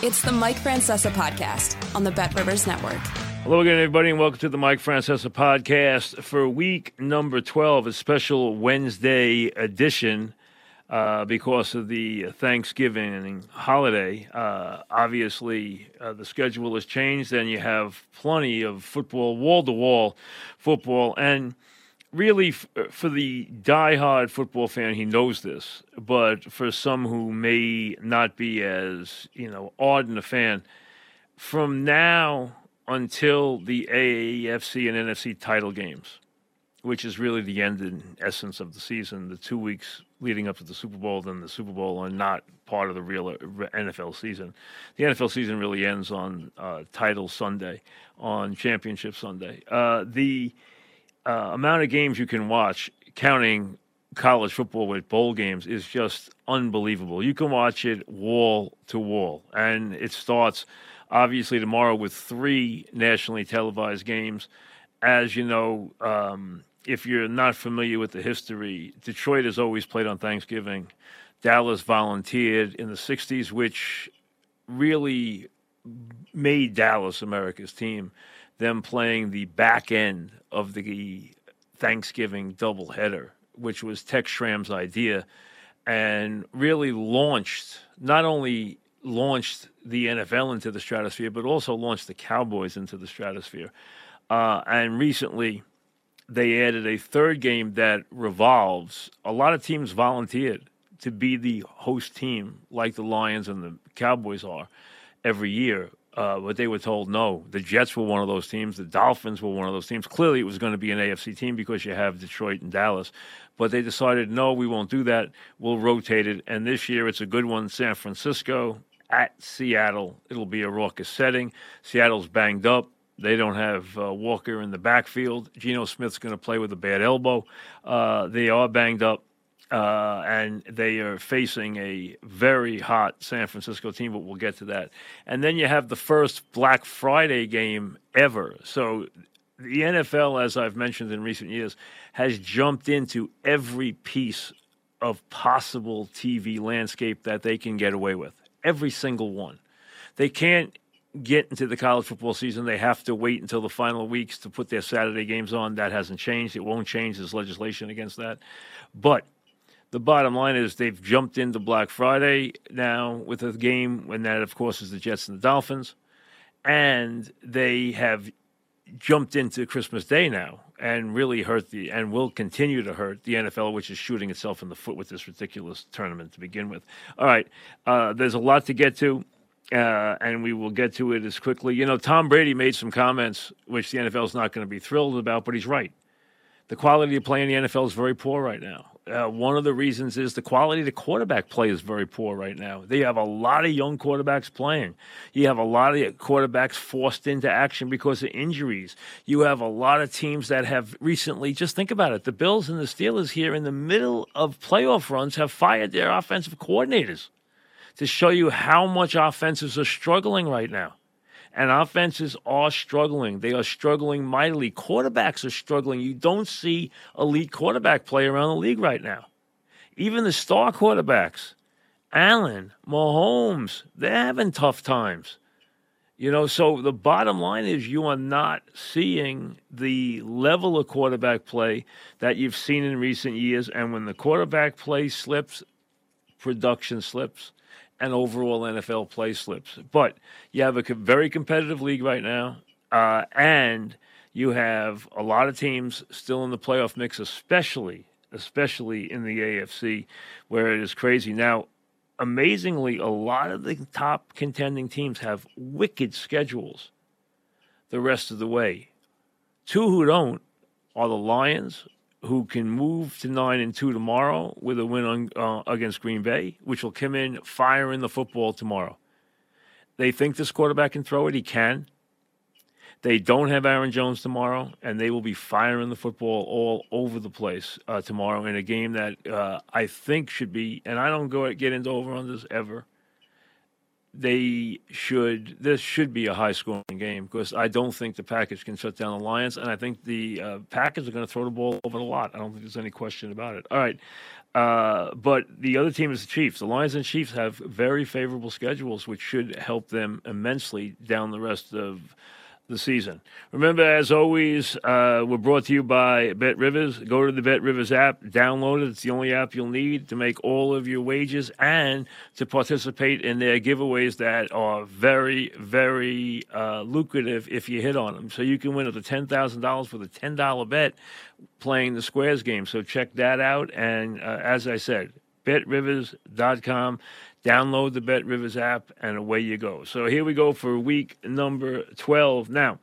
It's the Mike Francesa podcast on the Bet Rivers Network. Hello again, everybody, and welcome to the Mike Francesa podcast for week number 12, a special Wednesday edition uh, because of the Thanksgiving holiday. Uh, obviously, uh, the schedule has changed, and you have plenty of football, wall to wall football. And really, uh, for the die-hard football fan, he knows this. But for some who may not be as you know ardent a fan, from now until the AAFC and NFC title games, which is really the end in essence of the season, the two weeks leading up to the Super Bowl, then the Super Bowl are not part of the real NFL season. The NFL season really ends on uh, Title Sunday, on Championship Sunday. Uh, the uh, amount of games you can watch, counting college football with bowl games, is just unbelievable. You can watch it wall to wall, and it starts obviously tomorrow with three nationally televised games. As you know, um, if you're not familiar with the history, Detroit has always played on Thanksgiving. Dallas volunteered in the 60s, which really made Dallas America's team them playing the back end of the Thanksgiving doubleheader, which was Tex Schramm's idea, and really launched not only launched the NFL into the stratosphere, but also launched the Cowboys into the stratosphere. Uh, and recently, they added a third game that revolves. A lot of teams volunteered to be the host team, like the Lions and the Cowboys are every year. Uh, but they were told no. The Jets were one of those teams. The Dolphins were one of those teams. Clearly, it was going to be an AFC team because you have Detroit and Dallas. But they decided, no, we won't do that. We'll rotate it. And this year, it's a good one San Francisco at Seattle. It'll be a raucous setting. Seattle's banged up. They don't have uh, Walker in the backfield. Geno Smith's going to play with a bad elbow. Uh, they are banged up uh, and they are facing a very hot San Francisco team, but we'll get to that. And then you have the first Black Friday game ever. So the NFL, as I've mentioned in recent years, has jumped into every piece of possible TV landscape that they can get away with. Every single one. They can't get into the college football season. They have to wait until the final weeks to put their Saturday games on. That hasn't changed. It won't change. There's legislation against that. But the bottom line is they've jumped into Black Friday now with a game, and that, of course, is the Jets and the Dolphins. And they have jumped into Christmas Day now and really hurt the, and will continue to hurt the NFL, which is shooting itself in the foot with this ridiculous tournament to begin with. All right. Uh, there's a lot to get to. Uh, and we will get to it as quickly. You know, Tom Brady made some comments which the NFL is not going to be thrilled about, but he's right. The quality of play in the NFL is very poor right now. Uh, one of the reasons is the quality of the quarterback play is very poor right now. They have a lot of young quarterbacks playing. You have a lot of quarterbacks forced into action because of injuries. You have a lot of teams that have recently, just think about it, the Bills and the Steelers here in the middle of playoff runs have fired their offensive coordinators to show you how much offenses are struggling right now and offenses are struggling. They are struggling mightily. Quarterbacks are struggling. You don't see elite quarterback play around the league right now. Even the star quarterbacks, Allen, Mahomes, they're having tough times. You know, so the bottom line is you are not seeing the level of quarterback play that you've seen in recent years. And when the quarterback play slips, production slips. And overall NFL play slips. But you have a very competitive league right now, uh, and you have a lot of teams still in the playoff mix, especially especially in the AFC, where it is crazy now. Amazingly, a lot of the top contending teams have wicked schedules the rest of the way. Two who don't are the Lions, who can move to nine and two tomorrow with a win on, uh, against Green Bay, which will come in firing the football tomorrow. They think this quarterback can throw it. He can. They don't have Aaron Jones tomorrow, and they will be firing the football all over the place uh, tomorrow in a game that uh, I think should be. And I don't go get into over unders ever they should this should be a high scoring game because I don't think the Packers can shut down the Lions, and I think the uh, Packers are going to throw the ball over a lot. I don't think there's any question about it. All right, uh, but the other team is the Chiefs. The Lions and Chiefs have very favorable schedules, which should help them immensely down the rest of the season. Remember, as always, uh, we're brought to you by Bet Rivers. Go to the Bet Rivers app, download it. It's the only app you'll need to make all of your wages and to participate in their giveaways that are very, very uh, lucrative if you hit on them. So you can win up to $10,000 with a $10 bet playing the Squares game. So check that out. And uh, as I said, betrivers.com. Download the Bet Rivers app, and away you go. So here we go for week number 12. Now,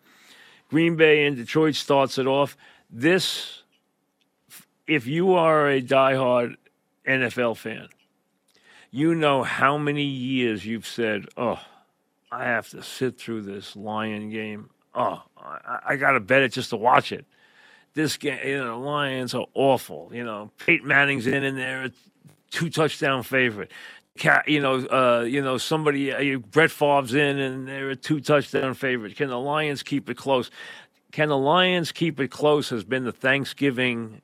Green Bay and Detroit starts it off. This, if you are a diehard NFL fan, you know how many years you've said, oh, I have to sit through this Lion game. Oh, I, I got to bet it just to watch it. This game, you know, the Lions are awful. You know, Peyton Manning's in in there, two touchdown favorite you know, uh, you know, somebody, uh, Brett Favre's in, and they're a two touchdown favorite. Can the Lions keep it close? Can the Lions keep it close? Has been the Thanksgiving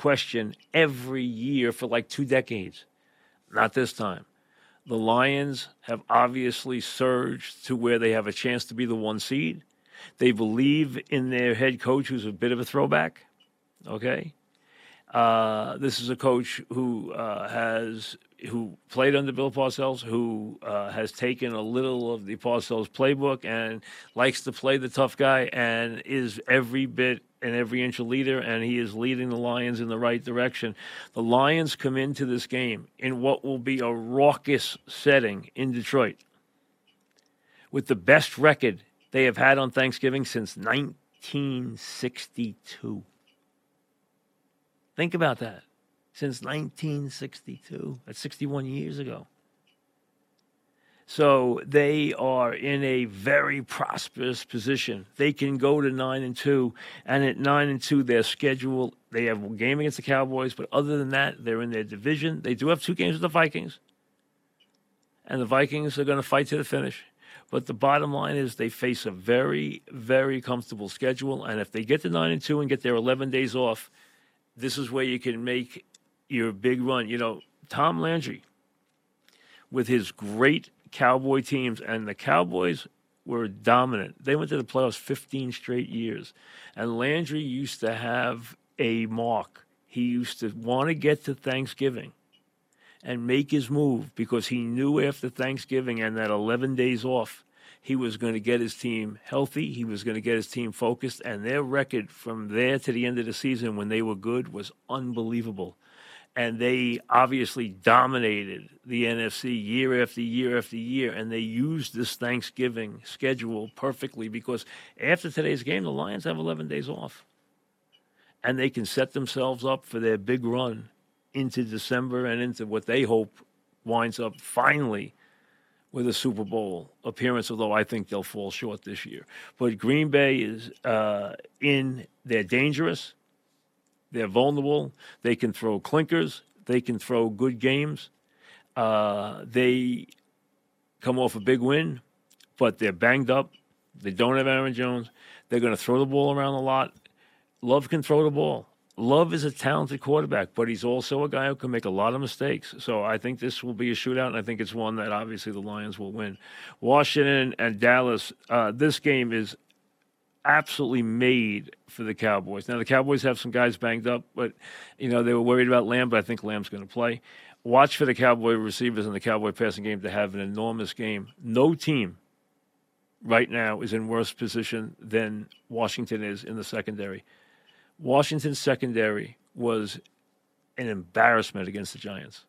question every year for like two decades. Not this time. The Lions have obviously surged to where they have a chance to be the one seed. They believe in their head coach, who's a bit of a throwback. Okay. Uh, this is a coach who uh, has who played under Bill Parcells, who uh, has taken a little of the Parcells playbook and likes to play the tough guy, and is every bit and every inch a leader, and he is leading the Lions in the right direction. The Lions come into this game in what will be a raucous setting in Detroit, with the best record they have had on Thanksgiving since 1962. Think about that since 1962. That's 61 years ago. So they are in a very prosperous position. They can go to nine and two, and at nine and two, their schedule they have a game against the Cowboys, but other than that, they're in their division. They do have two games with the Vikings, and the Vikings are going to fight to the finish. But the bottom line is they face a very, very comfortable schedule, and if they get to nine and two and get their 11 days off, this is where you can make your big run. You know, Tom Landry with his great Cowboy teams, and the Cowboys were dominant. They went to the playoffs 15 straight years. And Landry used to have a mark. He used to want to get to Thanksgiving and make his move because he knew after Thanksgiving and that 11 days off, he was going to get his team healthy. He was going to get his team focused. And their record from there to the end of the season when they were good was unbelievable and they obviously dominated the NFC year after year after year, and they used this Thanksgiving schedule perfectly because after today's game, the Lions have 11 days off, and they can set themselves up for their big run into December and into what they hope winds up finally with a Super Bowl appearance, although I think they'll fall short this year. But Green Bay is uh, in, they're dangerous they're vulnerable. They can throw clinkers. They can throw good games. Uh, they come off a big win, but they're banged up. They don't have Aaron Jones. They're going to throw the ball around a lot. Love can throw the ball. Love is a talented quarterback, but he's also a guy who can make a lot of mistakes. So I think this will be a shootout, and I think it's one that obviously the Lions will win. Washington and Dallas, uh, this game is absolutely made for the Cowboys. Now the Cowboys have some guys banged up, but you know they were worried about Lamb, but I think Lamb's going to play. Watch for the Cowboy receivers and the Cowboy passing game to have an enormous game. No team right now is in worse position than Washington is in the secondary. Washington's secondary was an embarrassment against the Giants.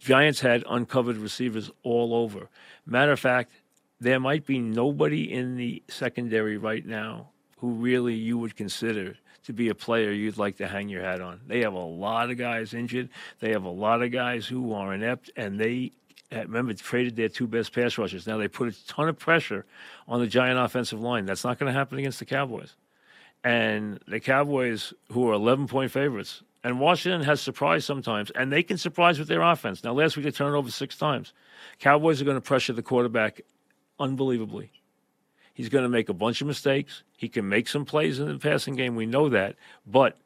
Giants had uncovered receivers all over. Matter of fact, there might be nobody in the secondary right now who really you would consider to be a player you'd like to hang your hat on. They have a lot of guys injured. They have a lot of guys who are inept, and they uh, remember traded their two best pass rushers. Now they put a ton of pressure on the Giant offensive line. That's not going to happen against the Cowboys. And the Cowboys, who are 11 point favorites, and Washington has surprised sometimes, and they can surprise with their offense. Now, last week they turned over six times. Cowboys are going to pressure the quarterback unbelievably. He's going to make a bunch of mistakes. He can make some plays in the passing game. We know that. But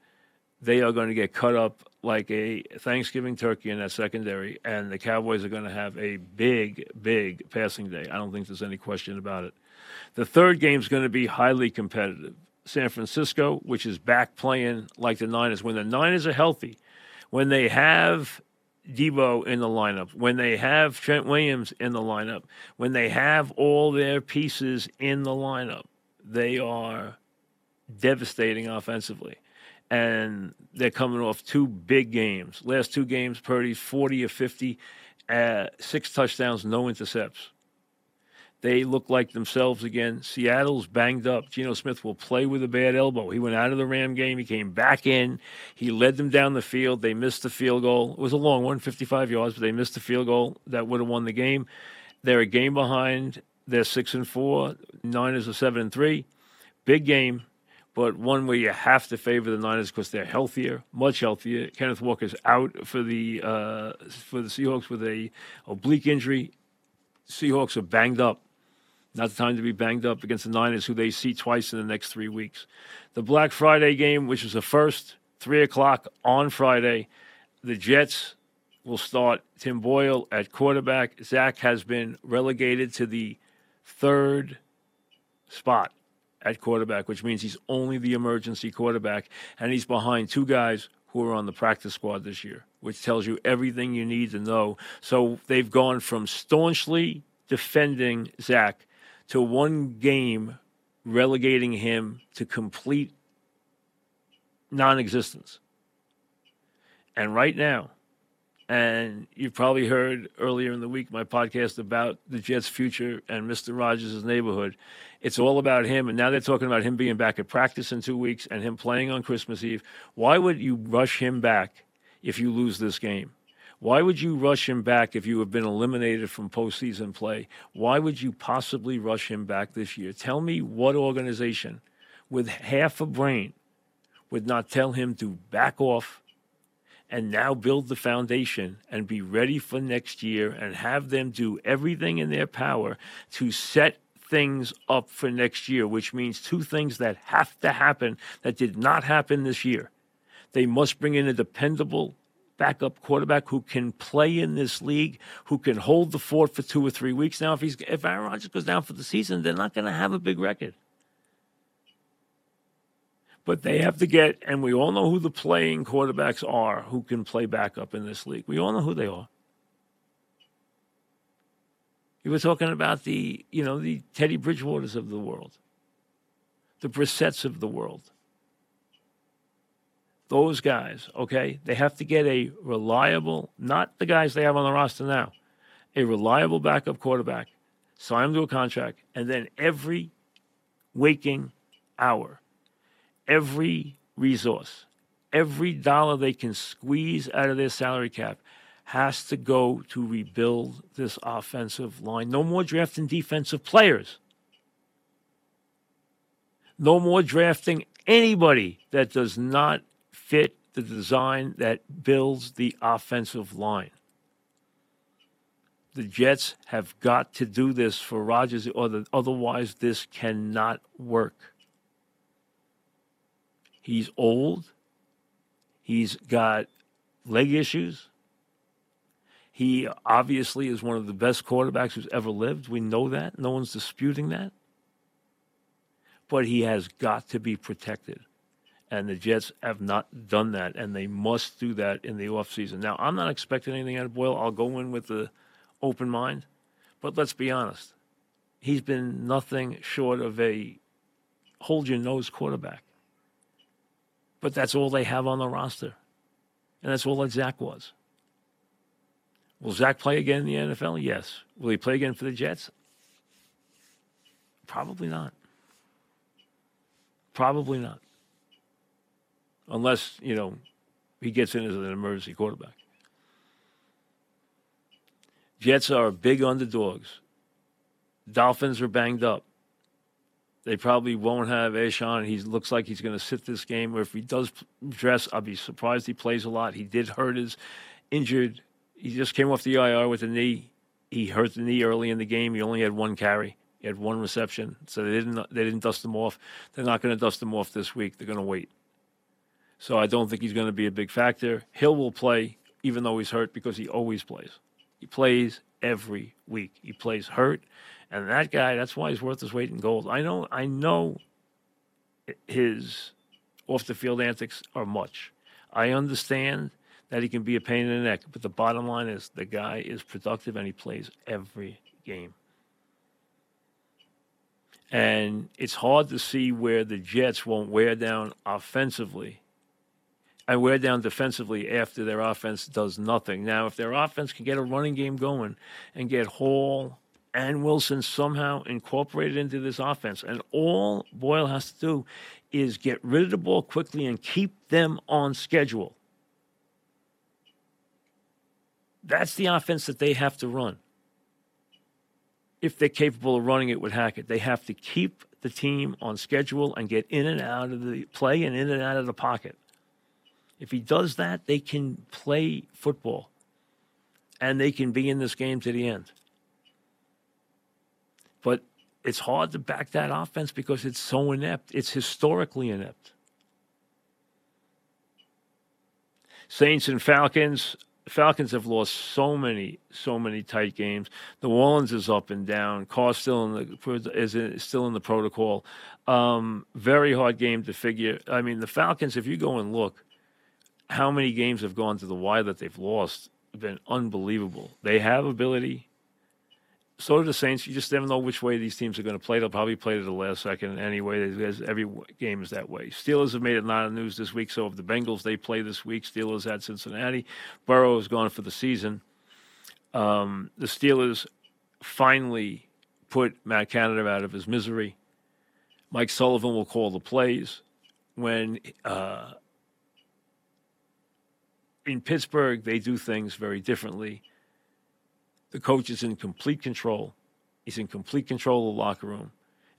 they are going to get cut up like a Thanksgiving turkey in that secondary, and the Cowboys are going to have a big, big passing day. I don't think there's any question about it. The third game is going to be highly competitive. San Francisco, which is back playing like the Niners. When the Niners are healthy, when they have Deebo in the lineup, when they have Trent Williams in the lineup, when they have all their pieces in the lineup, they are devastating offensively. And they're coming off two big games. Last two games, Purdy's 40 or 50, uh, six touchdowns, no intercepts. They look like themselves again. Seattle's banged up. Geno Smith will play with a bad elbow. He went out of the Ram game. He came back in. He led them down the field. They missed the field goal. It was a long one, 55 yards, but they missed the field goal that would have won the game. They're a game behind. They're six and four. Niners are seven and three. Big game, but one where you have to favor the Niners because they're healthier, much healthier. Kenneth Walker's out for the uh, for the Seahawks with a oblique injury. Seahawks are banged up. Not the time to be banged up against the Niners, who they see twice in the next three weeks. The Black Friday game, which is the first, 3 o'clock on Friday. The Jets will start Tim Boyle at quarterback. Zach has been relegated to the third spot at quarterback, which means he's only the emergency quarterback, and he's behind two guys who are on the practice squad this year, which tells you everything you need to know. So they've gone from staunchly defending Zach to one game relegating him to complete non existence. And right now, and you've probably heard earlier in the week my podcast about the Jets' future and Mr. Rogers' neighborhood. It's all about him. And now they're talking about him being back at practice in two weeks and him playing on Christmas Eve. Why would you rush him back if you lose this game? Why would you rush him back if you have been eliminated from postseason play? Why would you possibly rush him back this year? Tell me what organization with half a brain would not tell him to back off and now build the foundation and be ready for next year and have them do everything in their power to set things up for next year, which means two things that have to happen that did not happen this year. They must bring in a dependable backup quarterback who can play in this league, who can hold the fort for two or three weeks. Now, if he's if Aaron Rodgers goes down for the season, they're not going to have a big record. But they have to get, and we all know who the playing quarterbacks are who can play backup in this league. We all know who they are. You were talking about the, you know, the Teddy Bridgewaters of the world, the Brissetts of the world those guys, okay, they have to get a reliable, not the guys they have on the roster now, a reliable backup quarterback, sign them to a contract, and then every waking hour, every resource, every dollar they can squeeze out of their salary cap has to go to rebuild this offensive line. No more drafting defensive players. No more drafting anybody that does not fit the design that builds the offensive line. The Jets have got to do this for Rodgers, or the, otherwise, this cannot work. He's old. He's got leg issues. He obviously is one of the best quarterbacks who's ever lived. We know that. No one's disputing that. But he has got to be protected. And the Jets have not done that, and they must do that in the offseason. Now, I'm not expecting anything out of Boyle. I'll go in with the open mind, but let's be honest. He's been nothing short of a hold your nose quarterback. But that's all they have on the roster. And that's all that Zach was. Will Zach play again in the NFL? Yes. Will he play again for the Jets? Probably not. Probably not. Unless, you know, he gets in as an emergency quarterback. Jets are big underdogs. Dolphins are banged up. They probably won't have Achane. He looks like he's going to sit this game. Or if he does dress, I'll be surprised he plays a lot. He did hurt his injured. He just came off the IR with a knee. He hurt the knee early in the game. He only had one carry. He had one reception, so they didn't they didn't dust him off. They're not going to dust him off this week. They're going to wait. So I don't think he's going to be a big factor. Hill will play even though he's hurt because he always plays. He plays every week. He plays hurt, and that guy. That's why he's worth his weight in gold. I know. I know. His off the field antics are much. I understand that he can be a pain in the neck, but the bottom line is the guy is productive and he plays every game. And it's hard to see where the Jets won't wear down offensively and wear down defensively after their offense does nothing. Now, if their offense can get a running game going and get Hall and Wilson somehow incorporated into this offense, and all Boyle has to do is get rid of the ball quickly and keep them on schedule. That's the offense that they have to run. If they're capable of running it with Hackett, they have to keep the team on schedule and get in and out of the play and in and out of the pocket. If he does that, they can play football and they can be in this game to the end. But it's hard to back that offense because it's so inept. It's historically inept. Saints and Falcons. Falcons have lost so many, so many tight games. New Orleans is up and down. Carr still in the is still in the protocol. Um, very hard game to figure. I mean, the Falcons. If you go and look, how many games have gone to the wire that they've lost have been unbelievable. They have ability. So do the Saints. You just never know which way these teams are going to play. They'll probably play to the last second anyway. Every game is that way. Steelers have made it not a news this week. So if the Bengals they play this week, Steelers at Cincinnati. Burrow is gone for the season. Um, the Steelers finally put Matt Canada out of his misery. Mike Sullivan will call the plays when uh, in Pittsburgh, they do things very differently. The coach is in complete control. He's in complete control of the locker room.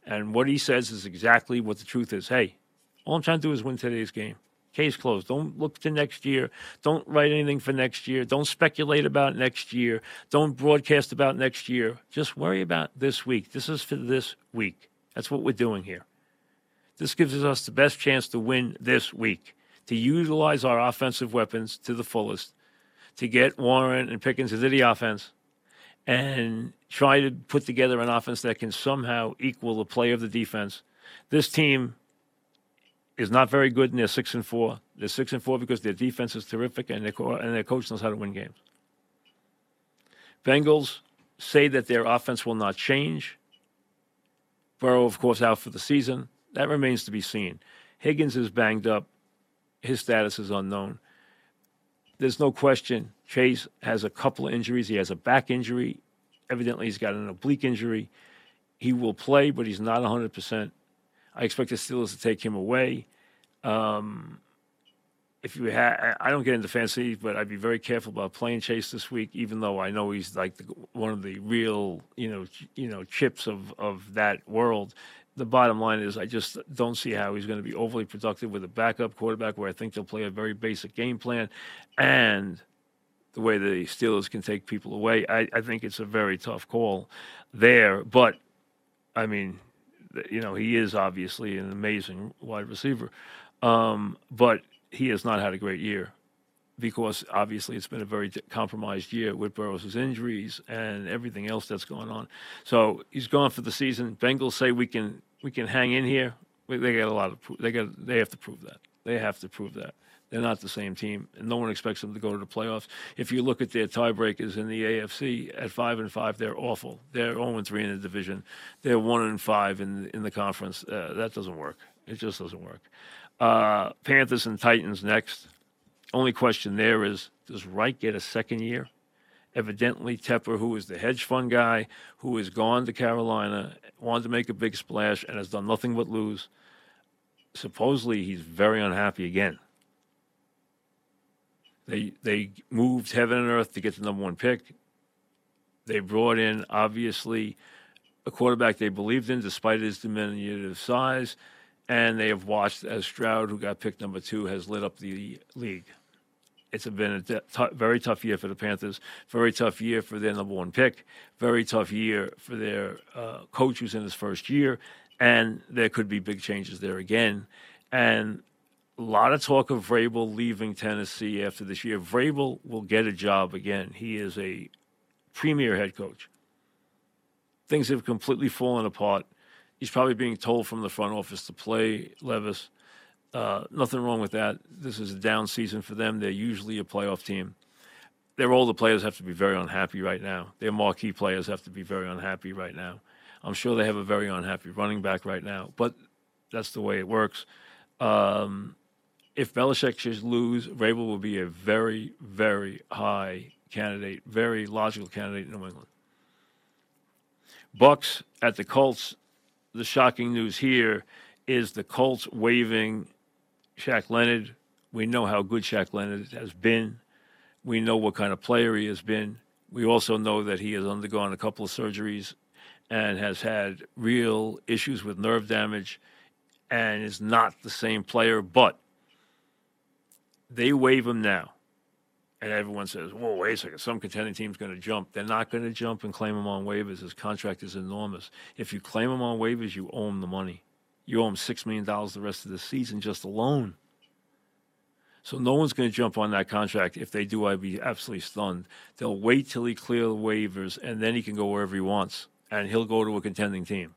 And what he says is exactly what the truth is. Hey, all I'm trying to do is win today's game. Case closed. Don't look to next year. Don't write anything for next year. Don't speculate about next year. Don't broadcast about next year. Just worry about this week. This is for this week. That's what we're doing here. This gives us the best chance to win this week to utilize our offensive weapons to the fullest, to get Warren and Pickens into the offense, and try to put together an offense that can somehow equal the play of the defense. This team is not very good, and they're six and four. They're six and four because their defense is terrific, and their and their coach knows how to win games. Bengals say that their offense will not change. Burrow, of course, out for the season. That remains to be seen. Higgins is banged up his status is unknown. There's no question Chase has a couple of injuries. He has a back injury. Evidently, he's got an oblique injury. He will play, but he's not 100%. I expect the Steelers to take him away. Um, if you had, I don't get into fantasy, but I'd be very careful about playing Chase this week, even though I know he's like the, one of the real, you know, you know, chips of of that world the bottom line is I just don't see how he's going to be overly productive with a backup quarterback where I think they'll play a very basic game plan and the way the Steelers can take people away. I, I think it's a very tough call there. But, I mean, you know, he is obviously an amazing wide receiver. Um, but he has not had a great year because obviously it's been a very compromised year with Burrow's injuries and everything else that's going on. So he's gone for the season. Bengals say we can we can hang in here. They got a lot of they got they have to prove that. They have to prove that. They're not the same team, and no one expects them to go to the playoffs. If you look at their tiebreakers in the AFC at five and five, they're awful. They're zero and three in the division. They're one and five in in the conference. Uh, that doesn't work. It just doesn't work. Uh, Panthers and Titans next. Only question there is: Does Reich get a second year? Evidently, Tepper, who is the hedge fund guy, who has gone to Carolina, wanted to make a big splash, and has done nothing but lose. Supposedly, he's very unhappy again. They they moved heaven and earth to get the number one pick. They brought in obviously a quarterback they believed in, despite his diminutive size, and they have watched as Stroud, who got picked number two, has lit up the league. It's been a t- very tough year for the Panthers. Very tough year for their number one pick. Very tough year for their uh, coach, who's in his first year, and there could be big changes there again. And a lot of talk of Vrabel leaving Tennessee after this year. Vrabel will get a job again. He is a premier head coach. Things have completely fallen apart. He's probably being told from the front office to play Levis. Uh, nothing wrong with that. This is a down season for them. They're usually a playoff team. Their older players have to be very unhappy right now. Their marquee players have to be very unhappy right now. I'm sure they have a very unhappy running back right now, but that's the way it works. Um, if Belichick should lose, Vrabel will be a very, very high candidate, very logical candidate in New England. Bucks at the Colts. The shocking news here is the Colts waiving Shaq Leonard. We know how good Shaq Leonard has been. We know what kind of player he has been. We also know that he has undergone a couple of surgeries and has had real issues with nerve damage and is not the same player. But they waive him now. And everyone says, whoa, wait a second, some contending team's going to jump. They're not going to jump and claim him on waivers. His contract is enormous. If you claim him on waivers, you owe him the money. You owe him $6 million the rest of the season just alone. So no one's going to jump on that contract. If they do, I'd be absolutely stunned. They'll wait till he clears the waivers, and then he can go wherever he wants, and he'll go to a contending team.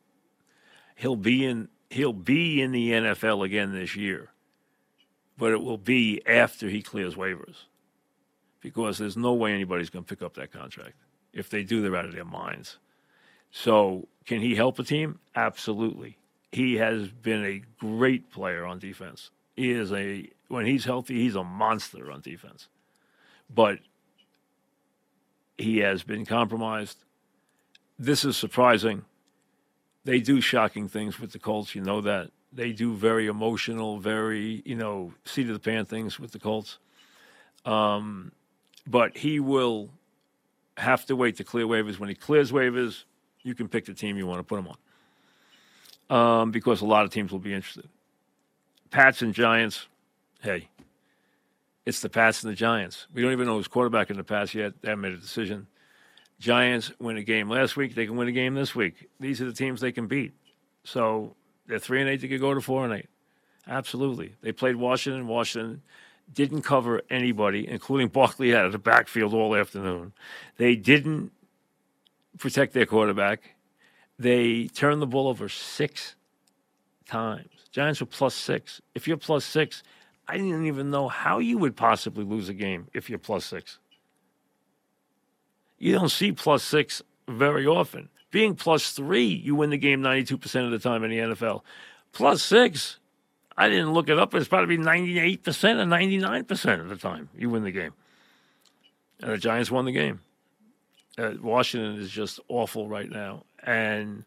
He'll be in. He'll be in the NFL again this year but it will be after he clears waivers because there's no way anybody's going to pick up that contract. If they do, they're out of their minds. So, can he help a team? Absolutely. He has been a great player on defense. He is a when he's healthy, he's a monster on defense. But he has been compromised. This is surprising. They do shocking things with the Colts, you know that they do very emotional, very you know seat of the pants things with the Colts. Um, but he will have to wait to clear waivers. When he clears waivers, you can pick the team you want to put him on, um, because a lot of teams will be interested. Pats and Giants, hey, it's the Pats and the Giants. We don't even know who's quarterback in the Pats yet. They haven't made a decision. Giants win a game last week. They can win a game this week. These are the teams they can beat. So they're three and eight. They could go to four and eight. Absolutely. They played Washington. Washington didn't cover anybody, including Barkley out of the backfield all afternoon. They didn't protect their quarterback. They turned the ball over six times. Giants were plus six. If you're plus six, I didn't even know how you would possibly lose a game if you're plus six. You don't see plus six very often. Being plus three, you win the game 92% of the time in the NFL. Plus six, I didn't look it up. It's probably 98% or 99% of the time you win the game. And the Giants won the game. Uh, Washington is just awful right now. And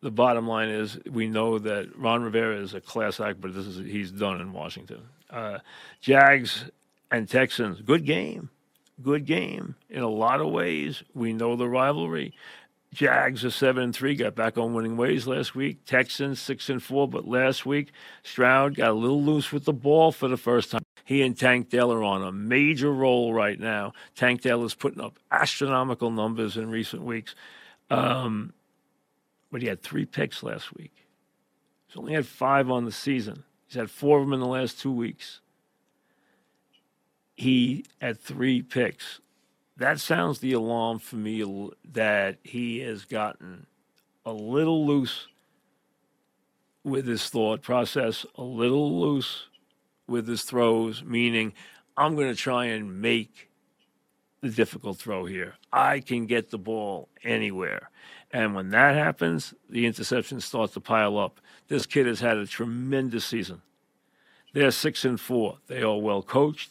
the bottom line is we know that Ron Rivera is a class act, but this is he's done in Washington. Uh, Jags and Texans, good game good game in a lot of ways. We know the rivalry. Jags are seven and three, got back on winning ways last week. Texans six and four, but last week Stroud got a little loose with the ball for the first time. He and Tank Dell are on a major roll right now. Tank Dell is putting up astronomical numbers in recent weeks, um, but he had three picks last week. He's only had five on the season. He's had four of them in the last two weeks he had three picks. That sounds the alarm for me that he has gotten a little loose with his thought process a little loose with his throws, meaning I'm going to try and make the difficult throw here. I can get the ball anywhere. And when that happens, the interceptions start to pile up. This kid has had a tremendous season. They're six and four. They are well coached.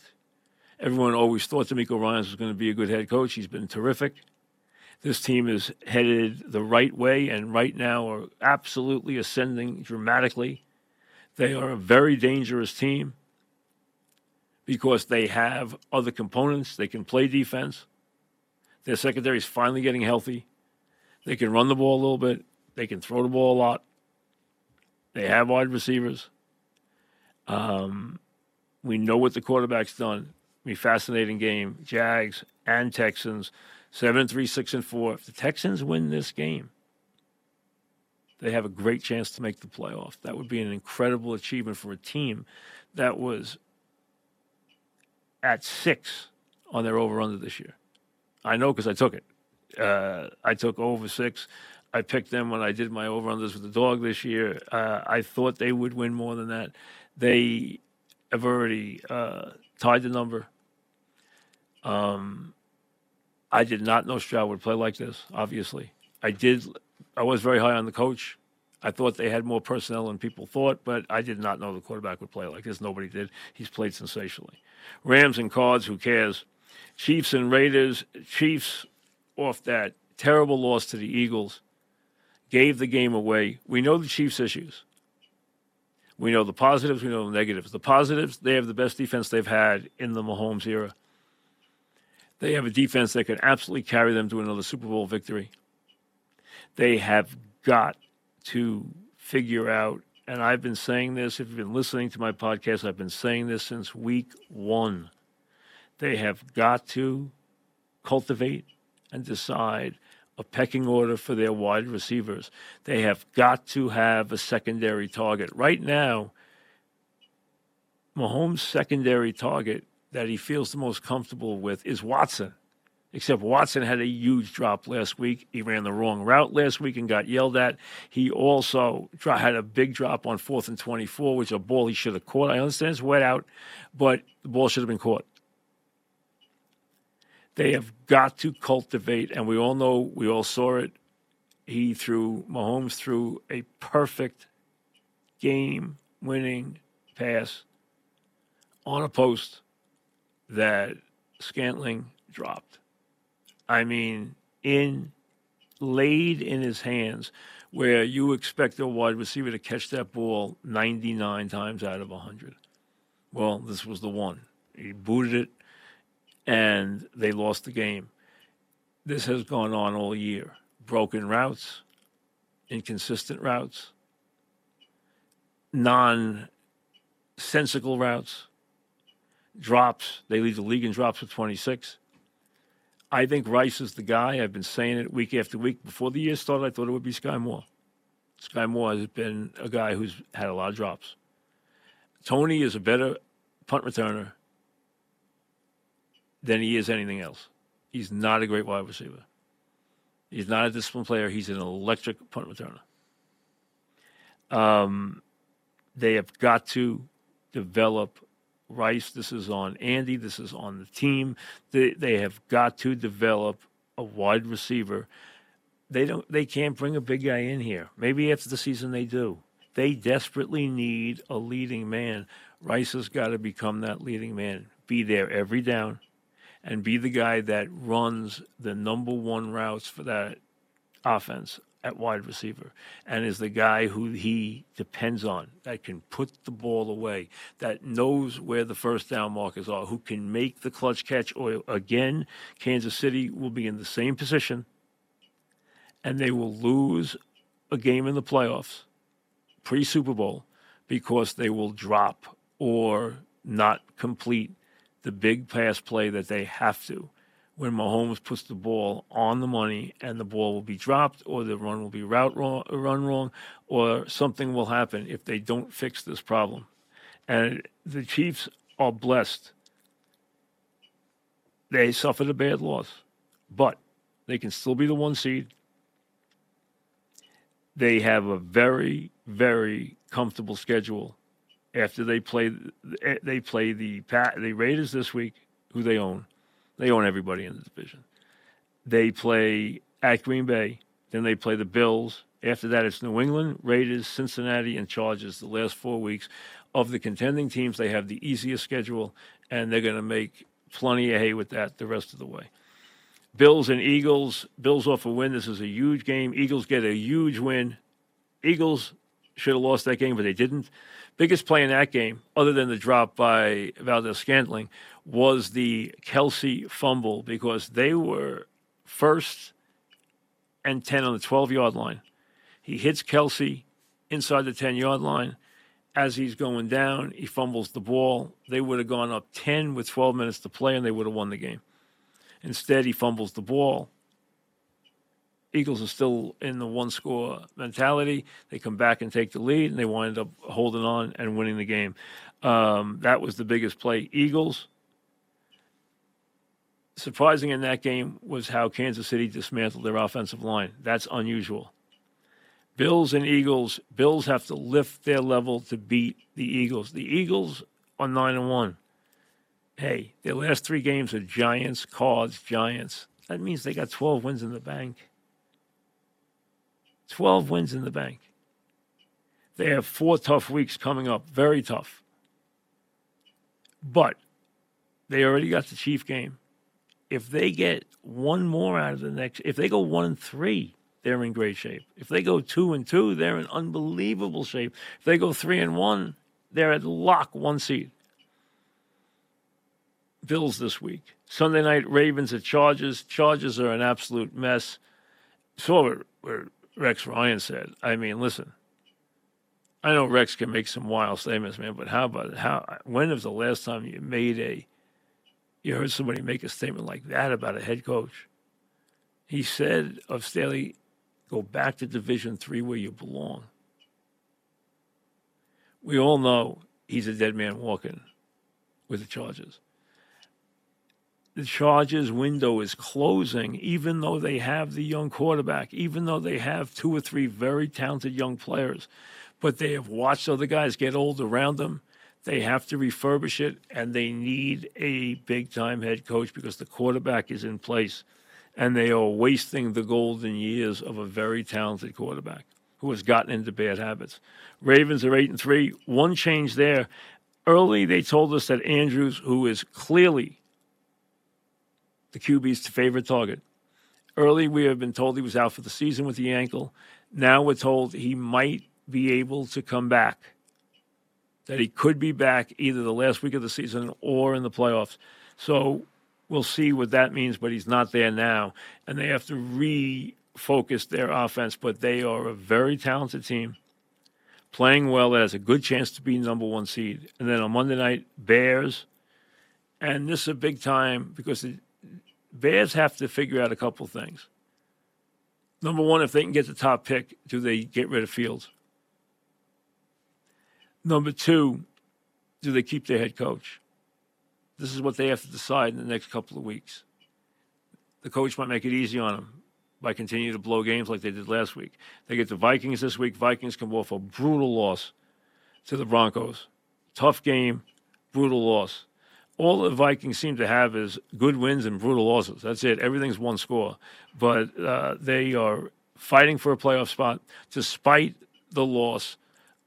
Everyone always thought DeMeco Ryans was going to be a good head coach. He's been terrific. This team is headed the right way and right now are absolutely ascending dramatically. They are a very dangerous team because they have other components. They can play defense. Their secondary is finally getting healthy. They can run the ball a little bit. They can throw the ball a lot. They have wide receivers. Um, we know what the quarterback's done. Be fascinating game. Jags and Texans, seven, three, six, and four. If the Texans win this game, they have a great chance to make the playoff. That would be an incredible achievement for a team that was at six on their over under this year. I know because I took it. Uh, I took over six. I picked them when I did my over unders with the dog this year. Uh, I thought they would win more than that. They have already uh, tied the number. Um, I did not know Stroud would play like this. Obviously, I did. I was very high on the coach. I thought they had more personnel than people thought, but I did not know the quarterback would play like this. Nobody did. He's played sensationally. Rams and Cards, who cares? Chiefs and Raiders. Chiefs off that terrible loss to the Eagles gave the game away. We know the Chiefs' issues. We know the positives, we know the negatives. The positives, they have the best defense they've had in the Mahomes era. They have a defense that can absolutely carry them to another Super Bowl victory. They have got to figure out, and I've been saying this, if you've been listening to my podcast, I've been saying this since week one. They have got to cultivate and decide a pecking order for their wide receivers. They have got to have a secondary target. Right now, Mahomes' secondary target that he feels the most comfortable with is Watson. Except Watson had a huge drop last week. He ran the wrong route last week and got yelled at. He also had a big drop on fourth and 24, which a ball he should have caught. I understand it's wet out, but the ball should have been caught. They have got to cultivate, and we all know, we all saw it. He threw, Mahomes threw a perfect game winning pass on a post that Scantling dropped. I mean, in laid in his hands, where you expect a wide receiver to catch that ball 99 times out of 100. Well, this was the one. He booted it and they lost the game. This has gone on all year. Broken routes, inconsistent routes, nonsensical routes, drops. They lead the league in drops with 26. I think Rice is the guy. I've been saying it week after week. Before the year started, I thought it would be Skyy Moore. Skyy Moore has been a guy who's had a lot of drops. Toney is a better punt returner than he is anything else. He's not a great wide receiver. He's not a disciplined player. He's an electric punt returner. Um, they have got to develop Rice. This is on Andy. This is on the team. They, they have got to develop a wide receiver. They don't. They can't bring a big guy in here. Maybe after the season they do. They desperately need a leading man. Rice has got to become that leading man. Be there every down and be the guy that runs the number one routes for that offense at wide receiver and is the guy who he depends on that can put the ball away, that knows where the first down markers are, who can make the clutch catch. Or again, Kansas City will be in the same position and they will lose a game in the playoffs pre Super Bowl because they will drop or not complete the big pass play that they have to when Mahomes puts the ball on the money and the ball will be dropped or the run will be route wrong, run wrong or something will happen if they don't fix this problem. And the Chiefs are blessed. They suffered a bad loss, but they can still be the one seed. They have a very very comfortable schedule after they play they play the the Raiders this week, who they own. They own everybody in the division. They play at Green Bay, then they play the Bills. After that, it's New England, Raiders, Cincinnati, and Chargers. The last four weeks of the contending teams, they have the easiest schedule, and they're going to make plenty of hay with that the rest of the way. Bills and Eagles. Bills off a win. This is a huge game. Eagles get a huge win. Eagles should have lost that game, but they didn't. Biggest play in that game, other than the drop by Valdes-Scantling, was the Kelce fumble because they were first and 10 on the 12 yard line. He hits Kelce inside the 10 yard line. As he's going down, he fumbles the ball. They would have gone up 10 with 12 minutes to play and they would have won the game. Instead, he fumbles the ball. Eagles are still in the one score mentality. They come back and take the lead, and they wind up holding on and winning the game. Um, that was the biggest play. Eagles, surprising in that game was how Kansas City dismantled their offensive line. That's unusual. Bills and Eagles, Bills have to lift their level to beat the Eagles. The Eagles are 9 and 1. Hey, their last three games are Giants, Cards, Giants. That means they got 12 wins in the bank. 12 wins in the bank. They have four tough weeks coming up, very tough. But they already got the Chief game. If they get one more out of the next, if they go one and three, they're in great shape. If they go two and two, they're in unbelievable shape. If they go three and one, they're at lock one seed. Bills this week. Sunday night, Ravens at Chargers. Chargers are an absolute mess. Saw what, what Rex Ryan said. I mean, listen, I know Rex can make some wild statements, man, but how about how? When was the last time you made a, you heard somebody make a statement like that about a head coach? He said of Staley, go back to Division Three where you belong. We all know he's a dead man walking with the Chargers the Chargers window is closing, even though they have the young quarterback, even though they have two or three very talented young players. But they have watched other guys get old around them. They have to refurbish it, and they need a big time head coach because the quarterback is in place. And they are wasting the golden years of a very talented quarterback who has gotten into bad habits. Ravens are 8 and 3. One change there. Early, they told us that Andrews, who is clearly the QB's favorite target. Early, we have been told he was out for the season with the ankle. Now we're told he might be able to come back, that he could be back either the last week of the season or in the playoffs. So we'll see what that means, but he's not there now. And they have to refocus their offense, but they are a very talented team. Playing well, that has a good chance to be number one seed. And then on Monday night, Bears. And this is a big time because Bears have to figure out a couple things. Number one, if they can get the top pick, do they get rid of Fields? Number two, do they keep their head coach? This is what they have to decide in the next couple of weeks. The coach might make it easy on them by continuing to blow games like they did last week. They get the Vikings this week. Vikings come off a brutal loss to the Broncos. Tough game, brutal loss all the Vikings seem to have is good wins and brutal losses. That's it. Everything's one score. But uh, they are fighting for a playoff spot despite the loss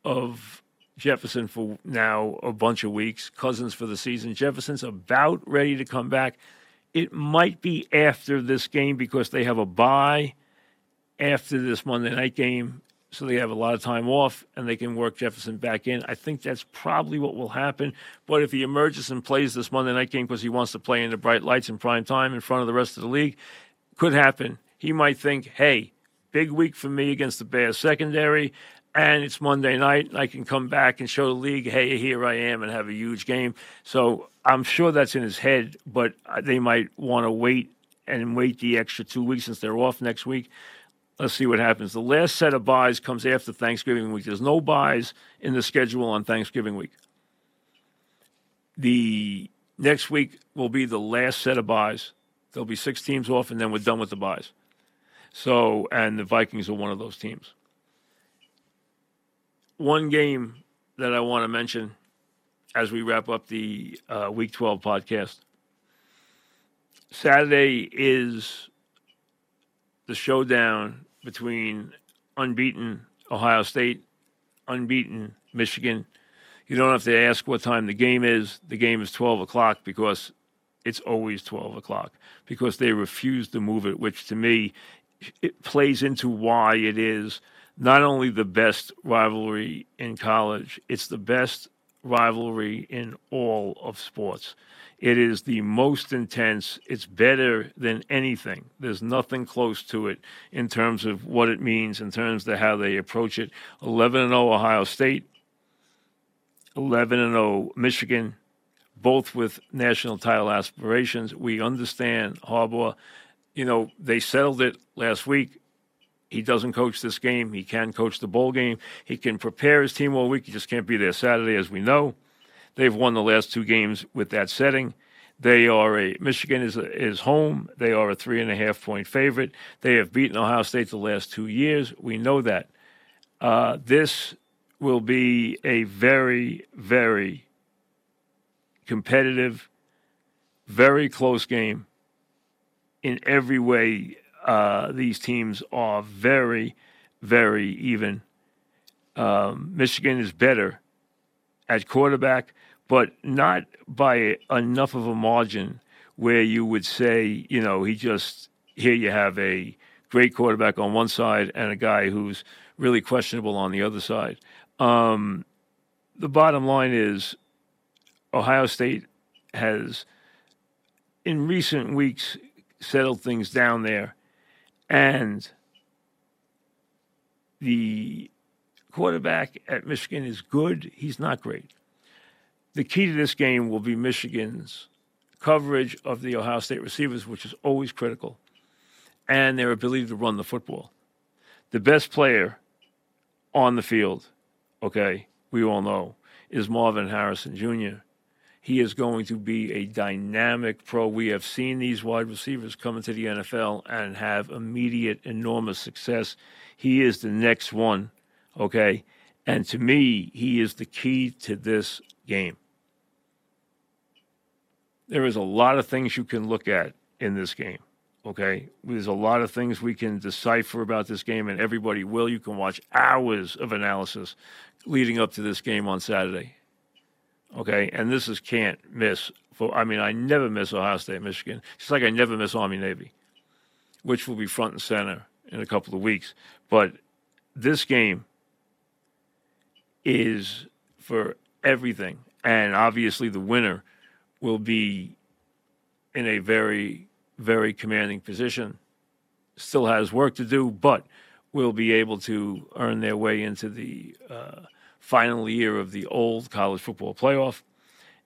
of Jefferson for now a bunch of weeks, Cousins for the season. Jefferson's about ready to come back. It might be after this game because they have a bye after this Monday night game so they have a lot of time off and they can work Jefferson back in. I think that's probably what will happen. But if he emerges and plays this Monday night game because he wants to play in the bright lights in prime time in front of the rest of the league, could happen. He might think, hey, big week for me against the Bears secondary, and it's Monday night, and I can come back and show the league, hey, here I am, and have a huge game. So I'm sure that's in his head, but uh, they might want to wait and wait the extra two weeks since they're off next week let's see what happens. The last set of byes comes after Thanksgiving week. There's no byes in the schedule on Thanksgiving week. The next week will be the last set of byes. There'll be six teams off, and then we're done with the byes. So, and the Vikings are one of those teams. one game that I want to mention as we wrap up the uh, Week 12 podcast. Saturday is the showdown between unbeaten Ohio State, unbeaten Michigan. You don't have to ask what time the game is. The game is 12 o'clock because it's always 12 o'clock because they refuse to move it, which to me, it plays into why it is not only the best rivalry in college, it's the best rivalry in all of sports. It is the most intense. It's better than anything. There's nothing close to it in terms of what it means, in terms of how they approach it. 11 and 0 Ohio State, 11 and 0 Michigan, both with national title aspirations. We understand Harbaugh. You know, they settled it last week. He doesn't coach this game. He can coach the bowl game. He can prepare his team all week. He just can't be there Saturday, as we know. They've won the last two games with that setting. They are a Michigan is is home. They are a three and a half point favorite. They have beaten Ohio State the last two years. We know that. Uh, this will be a very very competitive, very close game. In every way, uh, these teams are very very even. Um, Michigan is better at quarterback but not by enough of a margin where you would say, you know, he just here you have a great quarterback on one side and a guy who's really questionable on the other side. Um, the bottom line is Ohio State has, in recent weeks, settled things down there, and the quarterback at Michigan is good. He's not great. The key to this game will be Michigan's coverage of the Ohio State receivers, which is always critical, and their ability to run the football. The best player on the field, okay, we all know, is Marvin Harrison Jr. He is going to be a dynamic pro. We have seen these wide receivers come into the NFL and have immediate, enormous success. He is the next one, okay? And to me, he is the key to this game there is a lot of things you can look at in this game. Okay, there's a lot of things we can decipher about this game, and everybody will. You can watch hours of analysis leading up to this game on Saturday. Okay, and this is can't miss. For I mean, I never miss Ohio State, Michigan. Just like I never miss Army Navy, which will be front and center in a couple of weeks. But this game is for everything, and obviously the winner will be in a very, very commanding position. Still has work to do, but will be able to earn their way into the uh, final year of the old college football playoff,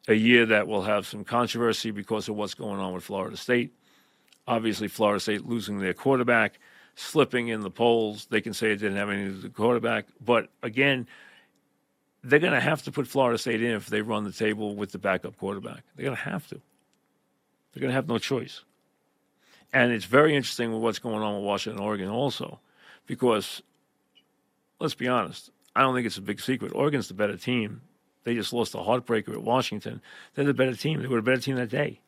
a year that will have some controversy because of what's going on with Florida State. Obviously, Florida State losing their quarterback, slipping in the polls. They can say it didn't have with the quarterback. But again, they're going to have to put Florida State in if they run the table with the backup quarterback. They're going to have to. They're going to have no choice. And it's very interesting with what's going on with Washington, Oregon, also, because let's be honest, I don't think it's a big secret. Oregon's the better team. They just lost a heartbreaker at Washington. They're the better team. They were a better team that day.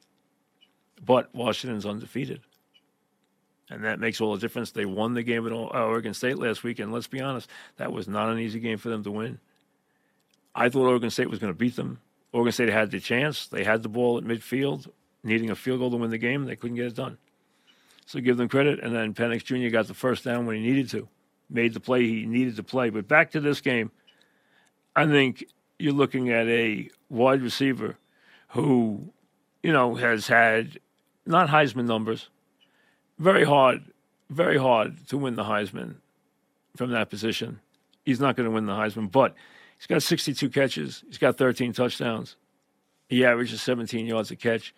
But Washington's undefeated. And that makes all the difference. They won the game at uh, Oregon State last week. And let's be honest, that was not an easy game for them to win. I thought Oregon State was going to beat them. Oregon State had the chance. They had the ball at midfield, needing a field goal to win the game. They couldn't get it done. So give them credit. And then Penix Jr. got the first down when he needed to, made the play he needed to play. But back to this game, I think you're looking at a wide receiver who, you know, has had not Heisman numbers. Very hard, very hard to win the Heisman from that position. He's not going to win the Heisman, but – He's got 62 catches. He's got 13 touchdowns. He averages 17 yards a catch.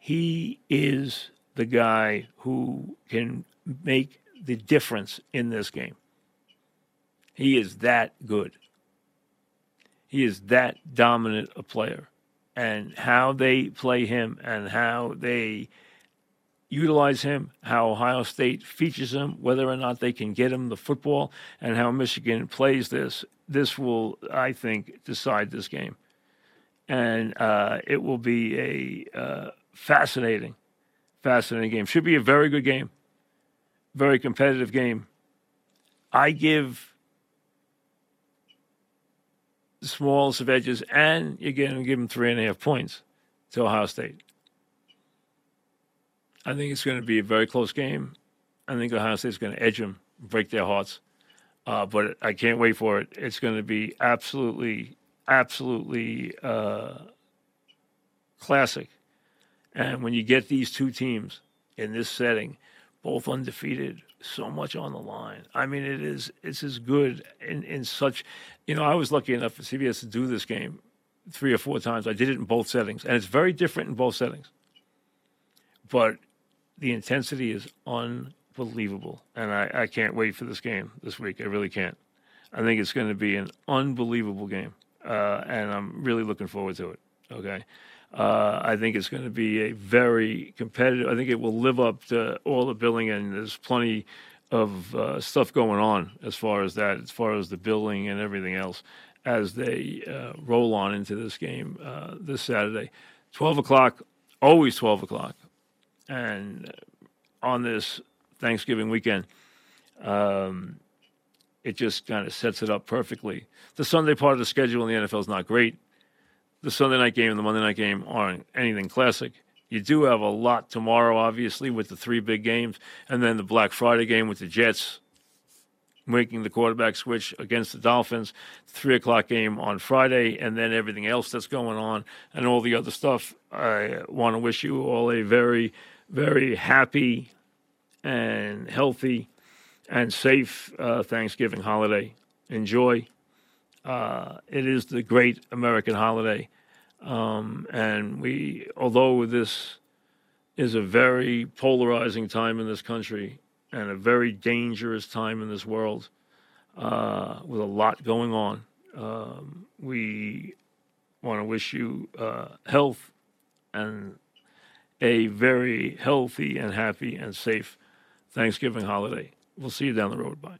He is the guy who can make the difference in this game. He is that good. He is that dominant a player. And how they play him and how they utilize him, how Ohio State features him, whether or not they can get him the football, and how Michigan plays this this will, I think, decide this game. And uh, it will be a uh, fascinating, fascinating game. Should be a very good game, very competitive game. I give smallest of edges, and you're going to give them three and a half points to Ohio State. I think it's going to be a very close game. I think Ohio State's going to edge them, break their hearts. Uh, but I can't wait for it. It's going to be absolutely, absolutely uh, classic. And when you get these two teams in this setting, both undefeated, so much on the line. I mean, it is it's as good in, in such. You know, I was lucky enough for CBS to do this game three or four times. I did it in both settings, and it's very different in both settings. But the intensity is unbelievable, and I, I can't wait for this game this week. I really can't. I think it's going to be an unbelievable game, uh, and I'm really looking forward to it. Okay. Uh, I think it's going to be a very competitive. I think it will live up to all the billing, and there's plenty of uh, stuff going on as far as that, as far as the billing and everything else, as they uh, roll on into this game uh, this Saturday. 12 o'clock, always 12 o'clock. And on this Thanksgiving weekend, um, it just kind of sets it up perfectly. The Sunday part of the schedule in the NFL is not great the Sunday night game and the Monday night game aren't anything classic. You do have a lot tomorrow, obviously, with the three big games, and then the Black Friday game with the Jets making the quarterback switch against the Dolphins, three o'clock game on Friday, and then everything else that's going on and all the other stuff. I want to wish you all a very, very happy and healthy and safe uh, Thanksgiving holiday. Enjoy. Uh, it is the great American holiday. Um, and we, although this is a very polarizing time in this country and a very dangerous time in this world uh, with a lot going on, um, we want to wish you uh, health and a very healthy and happy and safe Thanksgiving holiday. We'll see you down the road. Bye.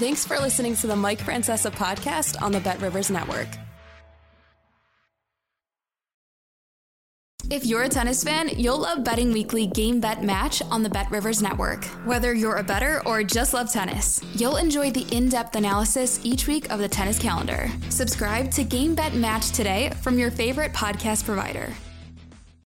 Thanks for listening to the Mike Francesa podcast on the Bet Rivers Network. If you're a tennis fan, you'll love Betting Weekly Game Bet Match on the Bet Rivers Network. Whether you're a bettor or just love tennis, you'll enjoy the in depth analysis each week of the tennis calendar. Subscribe to Game Bet Match today from your favorite podcast provider.